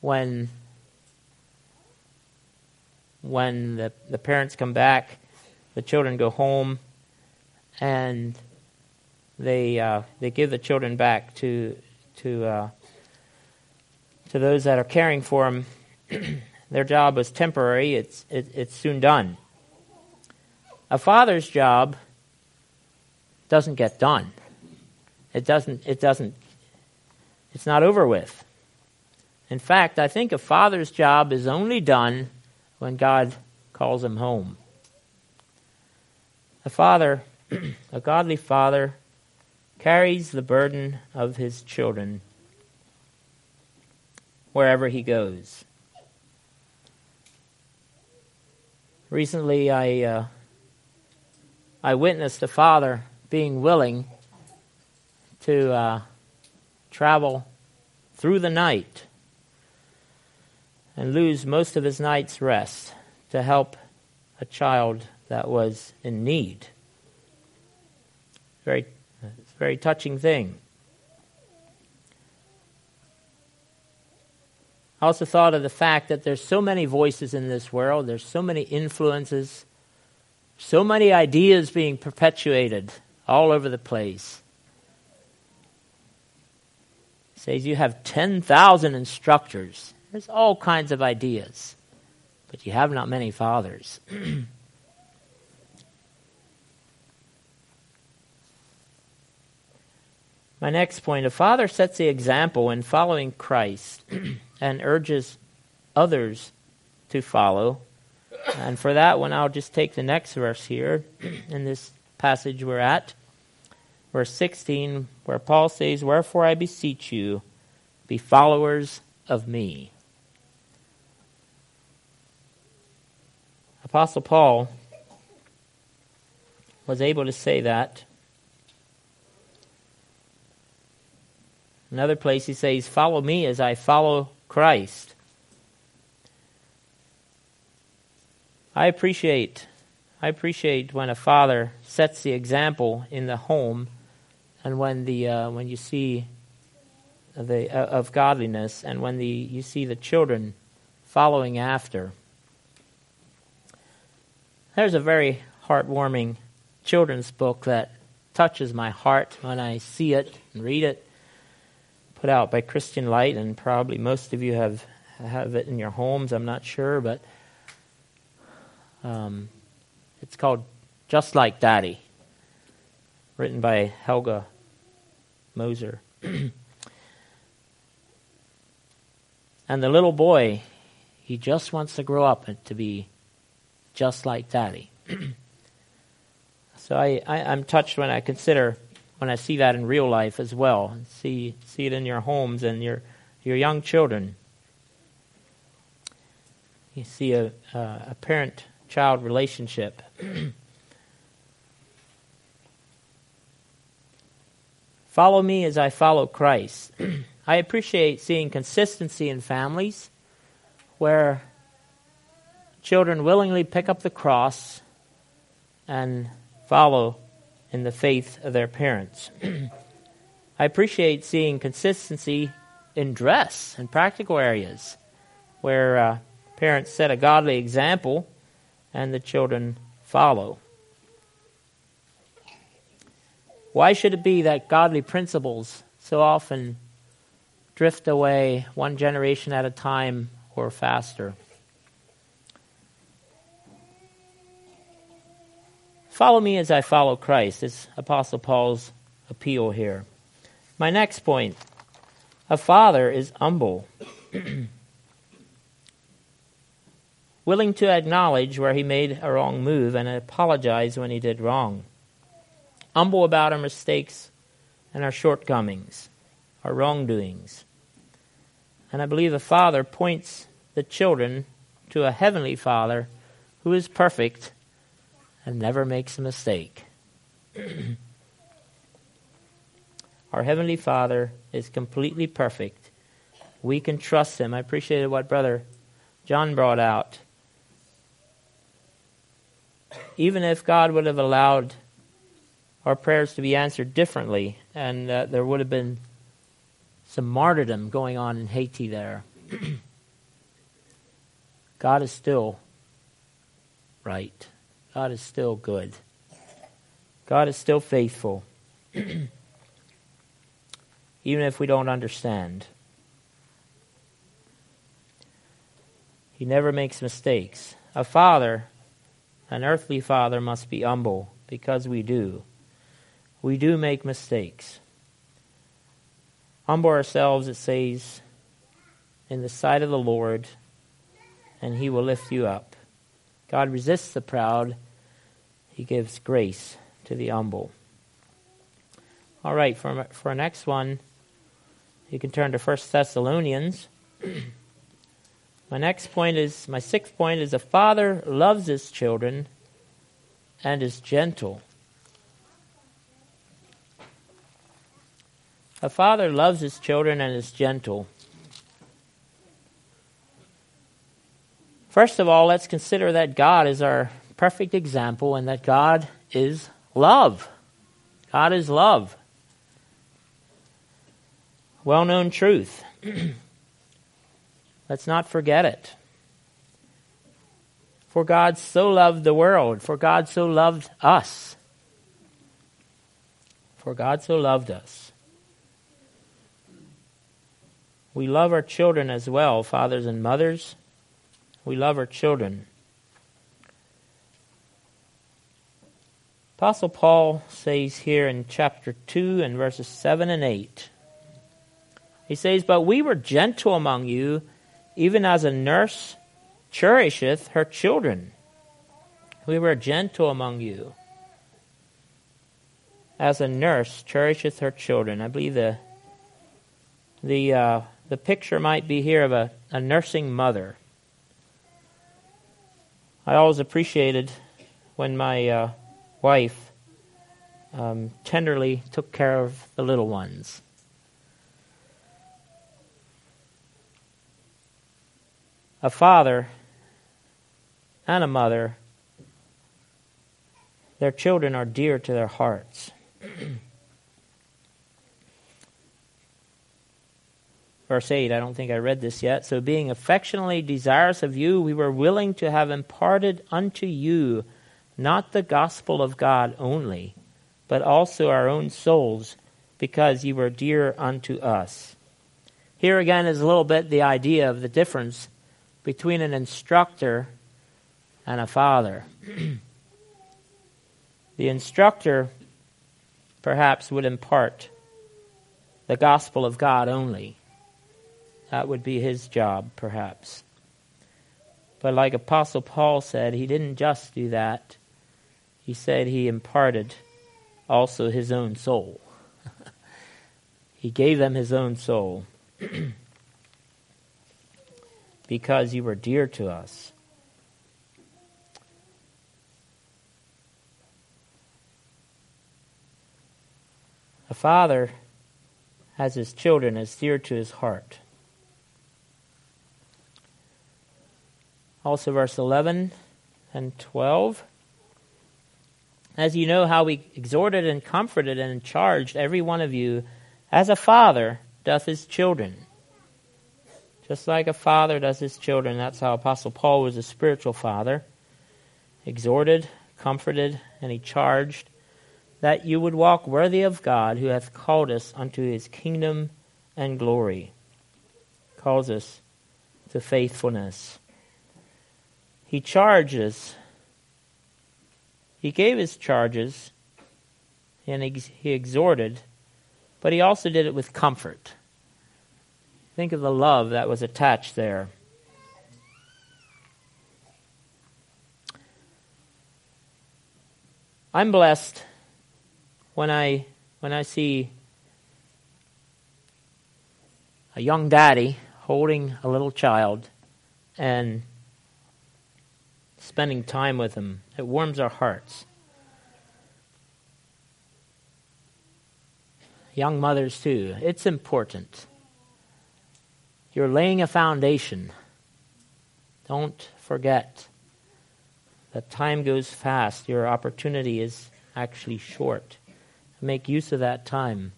when when the, the parents come back, the children go home, and they uh, they give the children back to to uh, to those that are caring for them. Their job was temporary, it's, it, it's soon done. A father's job doesn't get done. It doesn't, it doesn't, it's not over with. In fact, I think a father's job is only done when God calls him home. A father, a godly father, carries the burden of his children wherever he goes. Recently, I uh, I witnessed a father being willing to uh, travel through the night and lose most of his night's rest to help a child that was in need. Very, it's a very touching thing. I also thought of the fact that there's so many voices in this world, there's so many influences, so many ideas being perpetuated all over the place. He says you have 10,000 instructors. There's all kinds of ideas, but you have not many fathers. My next point a father sets the example in following Christ and urges others to follow. And for that one, I'll just take the next verse here in this passage we're at, verse 16, where Paul says, Wherefore I beseech you, be followers of me. Apostle Paul was able to say that. Another place he says, Follow me as I follow Christ. I appreciate I appreciate when a father sets the example in the home and when the uh, when you see the uh, of godliness and when the you see the children following after. There's a very heartwarming children's book that touches my heart when I see it and read it put out by Christian Light, and probably most of you have have it in your homes. I'm not sure, but um, it's called "Just Like Daddy," written by Helga Moser. and the little boy, he just wants to grow up and to be just like Daddy. so I, I, I'm touched when I consider when I see that in real life as well. See see it in your homes and your your young children. You see a a parent child relationship. follow me as I follow Christ. I appreciate seeing consistency in families where children willingly pick up the cross and follow in the faith of their parents. I appreciate seeing consistency in dress and practical areas where uh, parents set a godly example and the children follow. Why should it be that godly principles so often drift away one generation at a time or faster? Follow me as I follow Christ. It's Apostle Paul's appeal here. My next point a father is humble, willing to acknowledge where he made a wrong move and apologize when he did wrong, humble about our mistakes and our shortcomings, our wrongdoings. And I believe the father points the children to a heavenly father who is perfect and never makes a mistake. Our Heavenly Father is completely perfect. We can trust Him. I appreciated what Brother John brought out. Even if God would have allowed our prayers to be answered differently, and uh, there would have been some martyrdom going on in Haiti there, God is still right. God is still good. God is still faithful. Even if we don't understand. He never makes mistakes. A father, An earthly father must be humble because we do. We do make mistakes. Humble ourselves, it says, in the sight of the Lord, and he will lift you up. God resists the proud, he gives grace to the humble. All right, for, for our next one, you can turn to 1 Thessalonians. my next point is, my sixth point is a father loves his children and is gentle. A father loves his children and is gentle. First of all, let's consider that God is our perfect example and that God is love. God is love. Well known truth. Let's not forget it. For God so loved the world, for God so loved us. For God so loved us. We love our children as well, fathers and mothers. We love our children. Apostle Paul says here in chapter 2 and verses 7 and 8, he says, But we were gentle among you, even as a nurse cherisheth her children. We were gentle among you, as a nurse cherisheth her children. I believe the the uh, the picture might be here of a, a nursing mother. I always appreciated when my uh, wife um, tenderly took care of the little ones. A father and a mother, their children are dear to their hearts. Verse 8, I don't think I read this yet. So, being affectionately desirous of you, we were willing to have imparted unto you not the gospel of God only, but also our own souls, because you were dear unto us. Here again is a little bit the idea of the difference between an instructor and a father. the instructor perhaps would impart the gospel of God only. That would be his job, perhaps. But like Apostle Paul said, he didn't just do that. He said he imparted also his own soul. he gave them his own soul because you were dear to us. A father has his children as dear to his heart. Also, verse 11 and 12. As you know how we exhorted and comforted and charged every one of you, as a father doth his children. Just like a father does his children, that's how Apostle Paul was a spiritual father. Exhorted, comforted, and he charged that you would walk worthy of God who hath called us unto his kingdom and glory. Calls us to faithfulness. He charges. He gave his charges and he exhorted, but he also did it with comfort. Think of the love that was attached there. I'm blessed when I when I see a young daddy holding a little child and spending time with Him. It warms our hearts. Young mothers, too. It's important. You're laying a foundation. Don't forget that time goes fast. Your opportunity is actually short. Make use of that time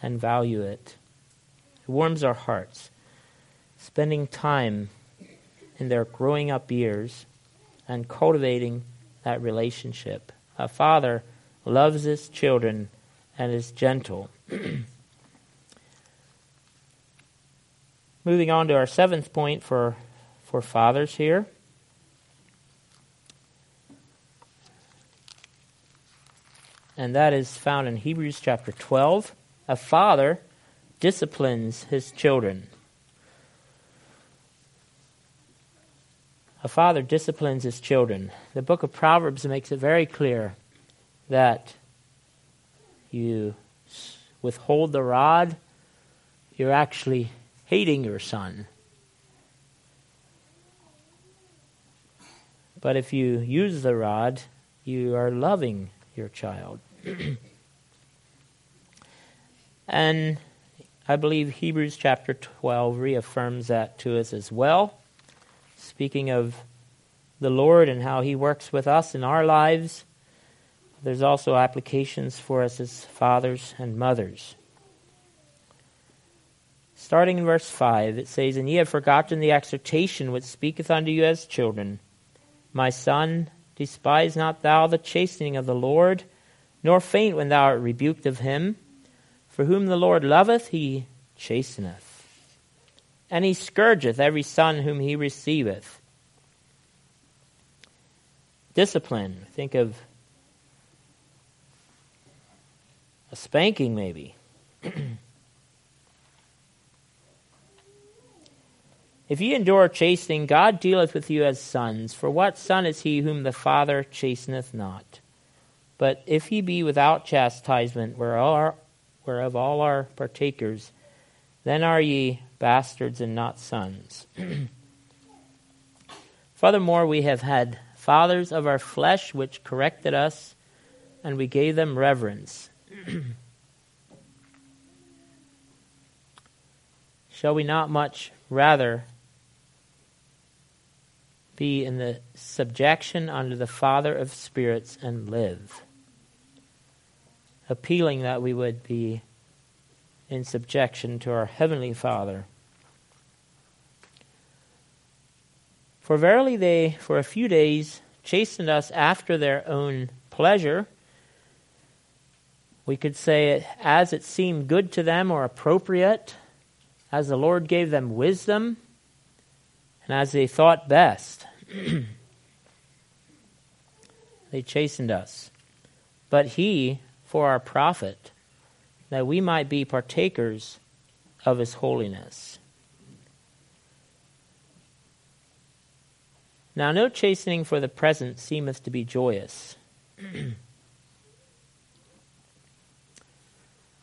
and value it. It warms our hearts. Spending time in their growing up years and cultivating that relationship. A father loves his children and is gentle. Moving on to our seventh point for, for fathers here. And that is found in Hebrews chapter 12. A father disciplines his children. A father disciplines his children. The book of Proverbs makes it very clear that you withhold the rod, you're actually hating your son. But if you use the rod, you are loving your child. and I believe Hebrews chapter 12 reaffirms that to us as well. Speaking of the Lord and how He works with us in our lives, there's also applications for us as fathers and mothers. Starting in verse 5, it says, And ye have forgotten the exhortation which speaketh unto you as children. My son, despise not thou the chastening of the Lord, nor faint when thou art rebuked of him. For whom the Lord loveth, he chasteneth. And he scourgeth every son whom he receiveth. Discipline. Think of a spanking, maybe. If ye endure chastening, God dealeth with you as sons. For what son is he whom the Father chasteneth not? But if he be without chastisement, whereof all are partakers, then are ye bastards and not sons. Furthermore, we have had fathers of our flesh which corrected us, and we gave them reverence. Shall we not much rather be in the subjection under the Father of spirits and live. Appealing that we would be in subjection to our Heavenly Father. For verily they, for a few days, chastened us after their own pleasure. We could say it as it seemed good to them or appropriate, as the Lord gave them wisdom and as they thought best. they chastened us. But he, for our profit, that we might be partakers of his holiness. Now, no chastening for the present seemeth to be joyous.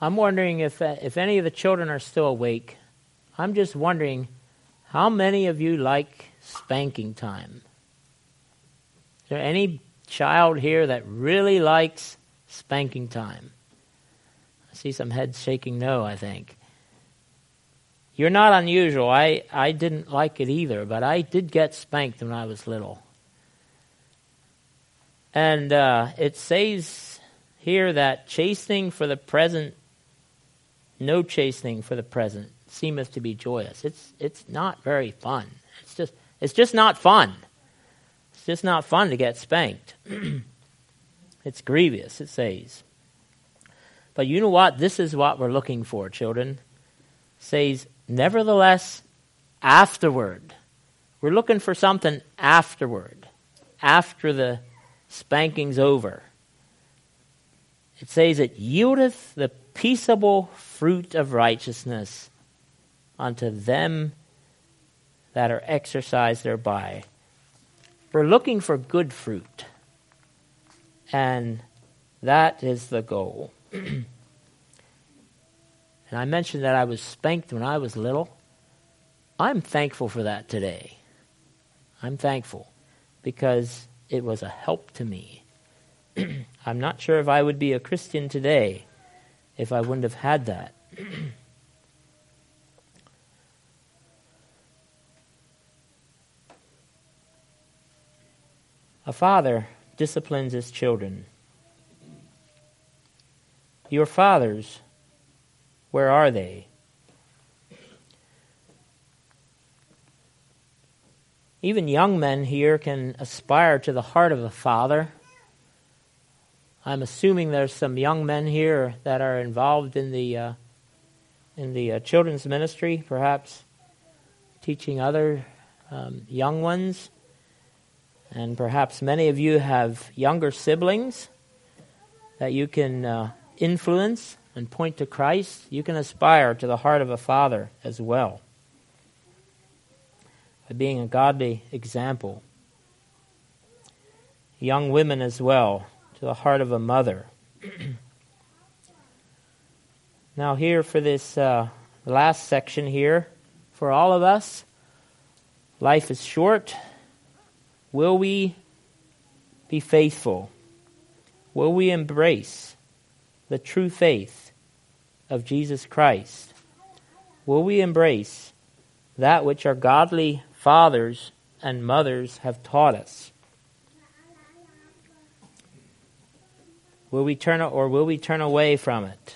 I'm wondering if, uh, if any of the children are still awake. I'm just wondering how many of you like spanking time? Is there any child here that really likes spanking time? See some heads shaking no, I think. You're not unusual. I, I didn't like it either, but I did get spanked when I was little. And uh, it says here that chastening for the present, no chastening for the present, seemeth to be joyous. It's, it's not very fun. It's just, it's just not fun. It's just not fun to get spanked. it's grievous, it says. But you know what? This is what we're looking for, children. It says, nevertheless, afterward. We're looking for something afterward, after the spanking's over. It says, It yieldeth the peaceable fruit of righteousness unto them that are exercised thereby. We're looking for good fruit, and that is the goal. and I mentioned that I was spanked when I was little. I'm thankful for that today. I'm thankful because it was a help to me. I'm not sure if I would be a Christian today if I wouldn't have had that. A father disciplines his children. Your fathers, where are they? Even young men here can aspire to the heart of a father. I'm assuming there's some young men here that are involved in the uh, in the uh, children's ministry, perhaps teaching other um, young ones. And perhaps many of you have younger siblings that you can uh, influence and point to Christ, you can aspire to the heart of a father as well by being a godly example. Young women as well, to the heart of a mother. now, here for this uh, last section here, for all of us, life is short. Will we be faithful? Will we embrace the true faith of Jesus Christ? Will we embrace that which our godly fathers and mothers have taught us? Will we turn or will we turn away from it?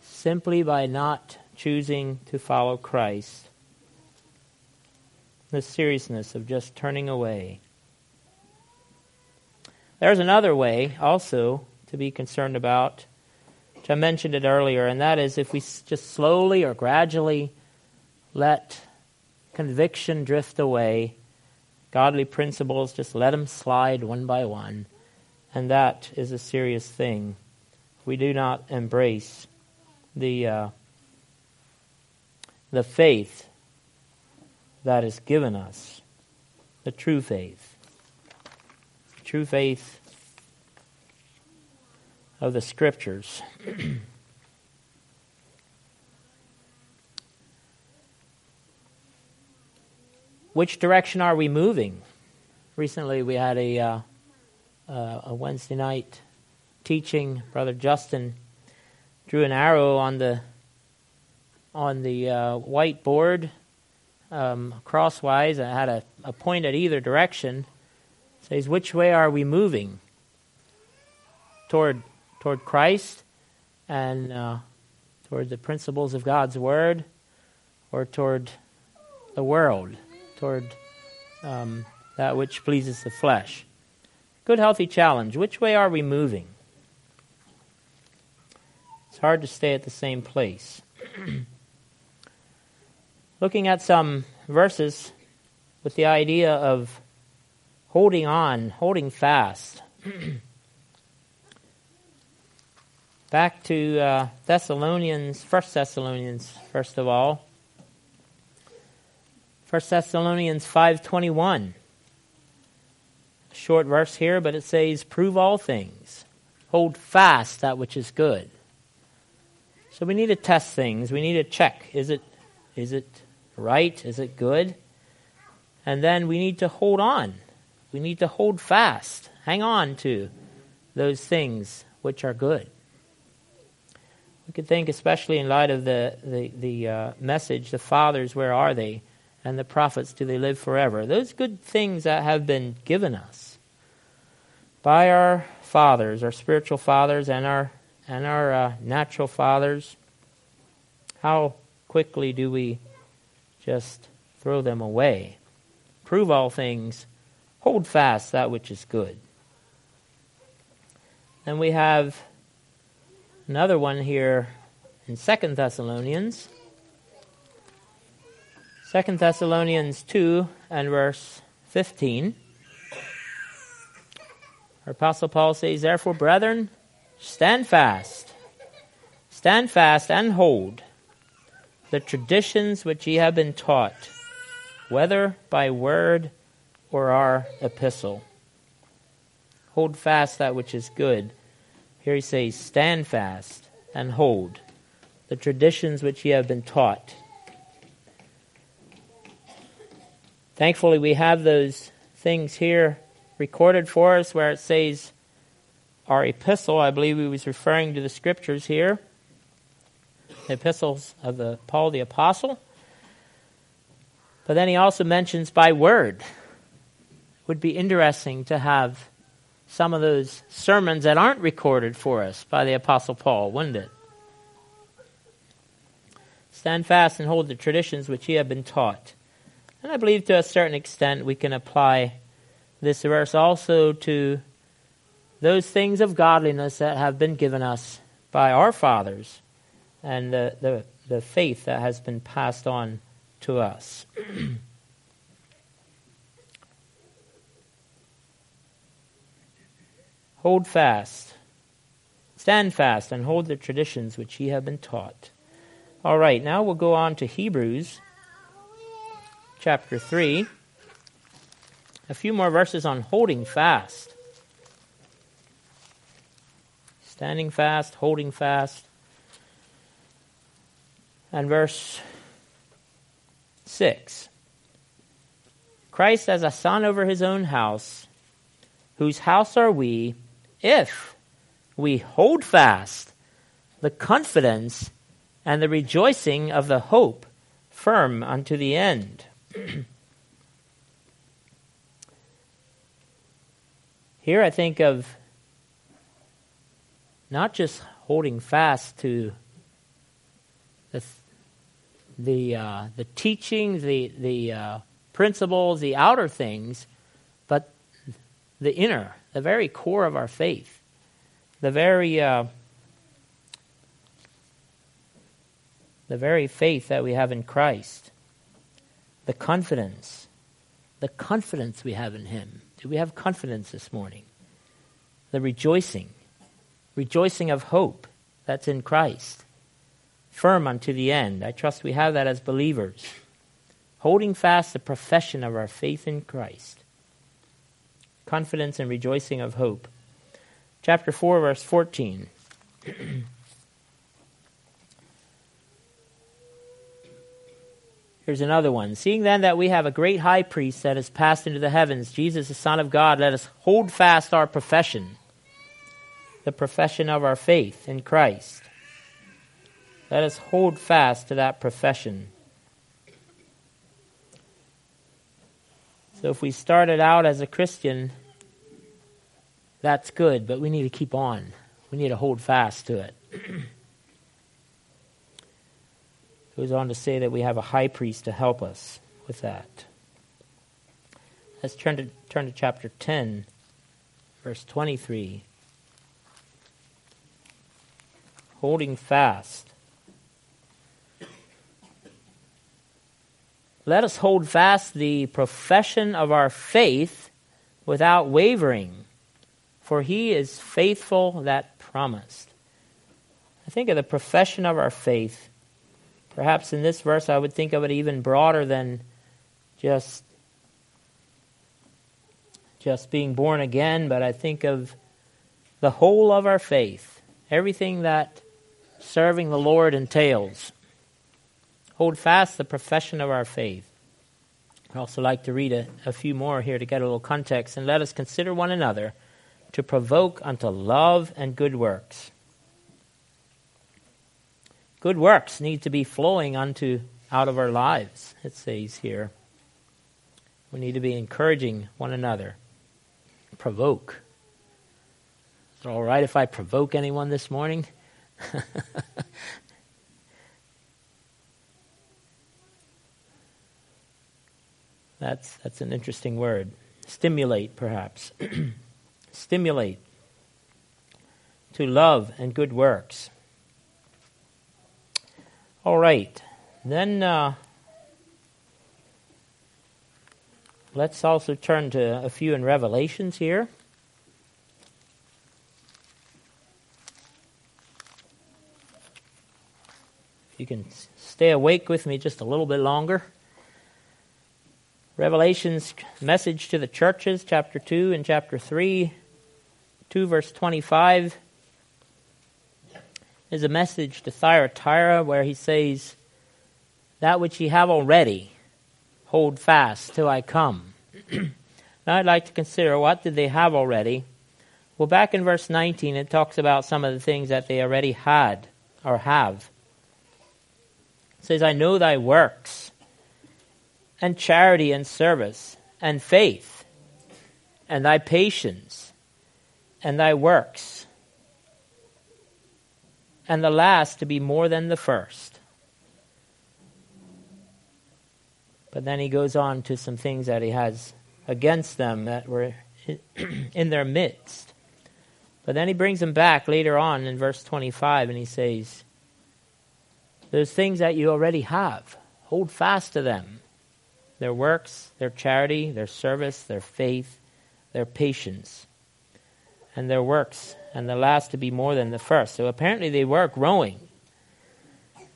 Simply by not choosing to follow Christ. The seriousness of just turning away. There's another way also to be concerned about, which I mentioned it earlier, and that is if we just slowly or gradually let conviction drift away, godly principles, just let them slide one by one and that is a serious thing. We do not embrace the uh, the faith that is given us, the true faith, true faith of the Scriptures. Which direction are we moving? Recently, we had a uh, uh, a Wednesday night teaching, Brother Justin drew an arrow on the on the uh, whiteboard um, crosswise. I had a, a point at either direction. It says, which way are we moving? Toward toward Christ and uh, toward the principles of God's Word, or toward the world, toward um, that which pleases the flesh. Good, healthy challenge. Which way are we moving? It's hard to stay at the same place. Looking at some verses with the idea of holding on, holding fast. Back to uh, Thessalonians, First Thessalonians, first of all. First Thessalonians five twenty one short verse here, but it says, Prove all things, hold fast that which is good. So we need to test things. We need to check is it, is it right? Is it good? And then we need to hold on. We need to hold fast, hang on to those things which are good. We could think, especially in light of the, the, the uh, message, the fathers, where are they? And the prophets, do they live forever? Those good things that have been given us by our fathers, our spiritual fathers, and our and our uh, natural fathers, how quickly do we just throw them away? Prove all things, hold fast that which is good. Then we have another one here in Second Thessalonians. Second Thessalonians 2 and verse 15. Our Apostle Paul says, Therefore, brethren, stand fast. Stand fast and hold the traditions which ye have been taught, whether by word or our epistle. Hold fast that which is good. Here he says, Stand fast and hold the traditions which ye have been taught. Thankfully, we have those things here recorded for us where it says our epistle. I believe he was referring to the scriptures here, the epistles of the Paul the apostle. But then he also mentions by word. Would be interesting to have some of those sermons that aren't recorded for us by the apostle Paul, wouldn't it? Stand fast and hold the traditions which ye have been taught. And I believe to a certain extent we can apply this verse also to those things of godliness that have been given us by our fathers and the, the, the faith that has been passed on to us. Hold fast Stand fast and hold the traditions which ye have been taught. All right, now we'll go on to Hebrews chapter 3. A few more verses on holding fast. Standing fast, holding fast. And verse 6 Christ as a son over his own house, whose house are we, if we hold fast the confidence and the rejoicing of the hope firm unto the end. Here I think of not just holding fast to the the uh, the teaching, the the uh, principles, the outer things, but the inner, the very core of our faith, the very uh, the very faith that we have in Christ, the confidence, the confidence we have in Him. Do we have confidence this morning? The rejoicing, rejoicing of hope that's in Christ, firm unto the end. I trust we have that as believers, holding fast the profession of our faith in Christ, confidence and rejoicing of hope. Chapter 4, verse 14. Here's another one. Seeing then that we have a great high priest that has passed into the heavens, Jesus, the Son of God, let us hold fast our profession, the profession of our faith in Christ. Let us hold fast to that profession. So if we started out as a Christian, that's good, but we need to keep on. We need to hold fast to it. goes on to say that we have a high priest to help us with that. Let's turn to, turn to chapter 10, verse 23. Holding fast. Let us hold fast the profession of our faith without wavering, for he is faithful that promised. I think of the profession of our faith Perhaps in this verse, I would think of it even broader than just just being born again, but I think of the whole of our faith, everything that serving the Lord entails. Hold fast the profession of our faith. I'd also like to read a, a few more here to get a little context, and let us consider one another to provoke unto love and good works Good works need to be flowing unto out of our lives, it says here. We need to be encouraging one another. Provoke. Is it all right if I provoke anyone this morning? that's, that's an interesting word. Stimulate, perhaps. Stimulate to love and good works. All right. Then uh, let's also turn to a few in Revelations here. You can stay awake with me just a little bit longer. Revelation's message to the churches, chapter 2 and chapter 3, 2 verse 25 is a message to Thyatira where he says, That which ye have already, hold fast till I come. now I'd like to consider what did they have already? Well, back in verse 19, it talks about some of the things that they already had or have. It says, I know thy works, and charity and service, and faith, and thy patience, and thy works and the last to be more than the first. But then he goes on to some things that he has against them that were in their midst. But then he brings them back later on in verse 25 and he says, Those things that you already have, hold fast to them their works, their charity, their service, their faith, their patience. and their works, and the last to be more than the first. So apparently they were growing. He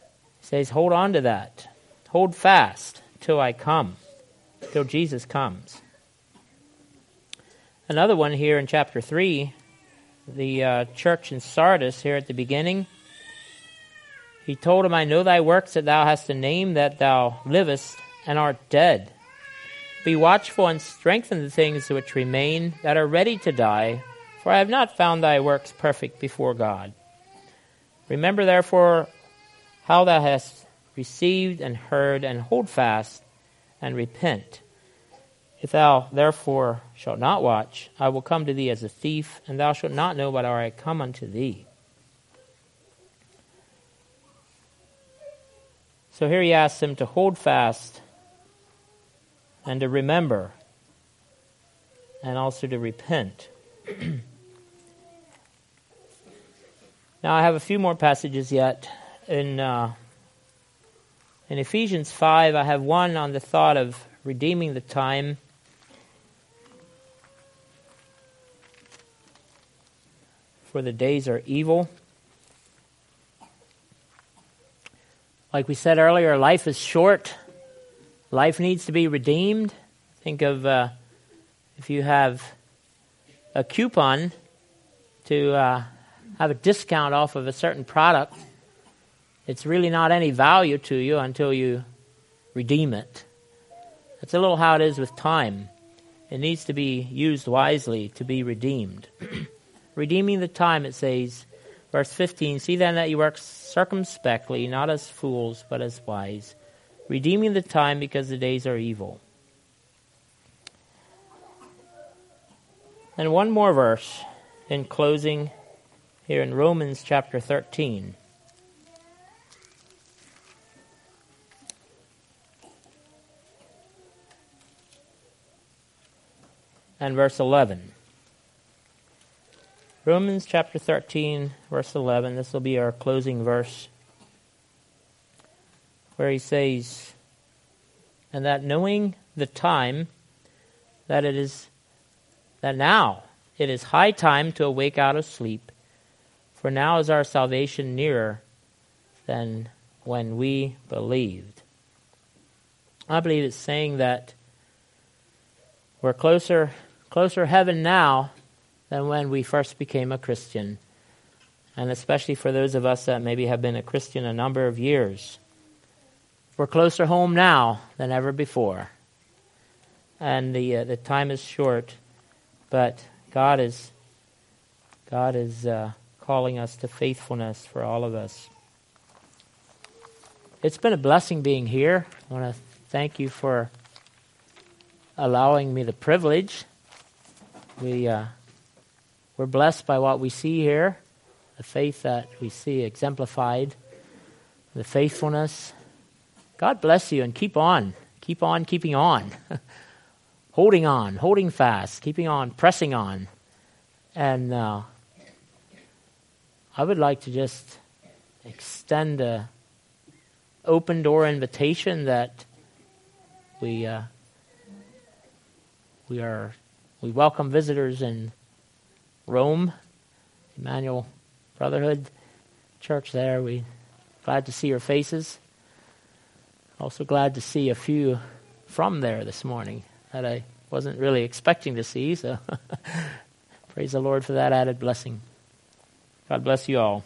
says, Hold on to that. Hold fast till I come, till Jesus comes. Another one here in chapter 3, the uh, church in Sardis, here at the beginning. He told him, I know thy works that thou hast a name, that thou livest and art dead. Be watchful and strengthen the things which remain that are ready to die, for I have not found thy works perfect before God. Remember therefore how thou hast received and heard, and hold fast and repent. If thou therefore shalt not watch, I will come to thee as a thief, and thou shalt not know what hour I come unto thee. So here he asks him to hold fast and to remember and also to repent. now, I have a few more passages yet. In, uh, in Ephesians 5, I have one on the thought of redeeming the time. For the days are evil. Like we said earlier, life is short. Life needs to be redeemed. Think of uh, if you have a coupon to uh, have a discount off of a certain product, it's really not any value to you until you redeem it. That's a little how it is with time. It needs to be used wisely to be redeemed. Redeeming the time, it says, verse 15 See then that you work circumspectly, not as fools, but as wise redeeming the time because the days are evil. And one more verse in closing here in Romans chapter 13. And verse 11. Romans chapter 13, verse 11. This will be our closing verse where he says, and that knowing the time, that it is, that now it is high time to awake out of sleep, for now is our salvation nearer than when we believed. I believe it's saying that we're closer, closer heaven now than when we first became a Christian. And especially for those of us that maybe have been a Christian a number of years. We're closer home now than ever before. And the, uh, the time is short, but God is, God is uh, calling us to faithfulness for all of us. It's been a blessing being here. I want to thank you for allowing me the privilege. We, uh, we're blessed by what we see here, the faith that we see exemplified, the faithfulness God bless you and keep on. Keep on keeping on. holding on, holding fast, keeping on, pressing on. And uh, I would like to just extend a open door invitation that we uh, we are we welcome visitors in Rome, Emmanuel Brotherhood Church. There, we glad to see your faces. Also glad to see a few from there this morning that I wasn't really expecting to see, so praise the Lord for that added blessing. God bless you all.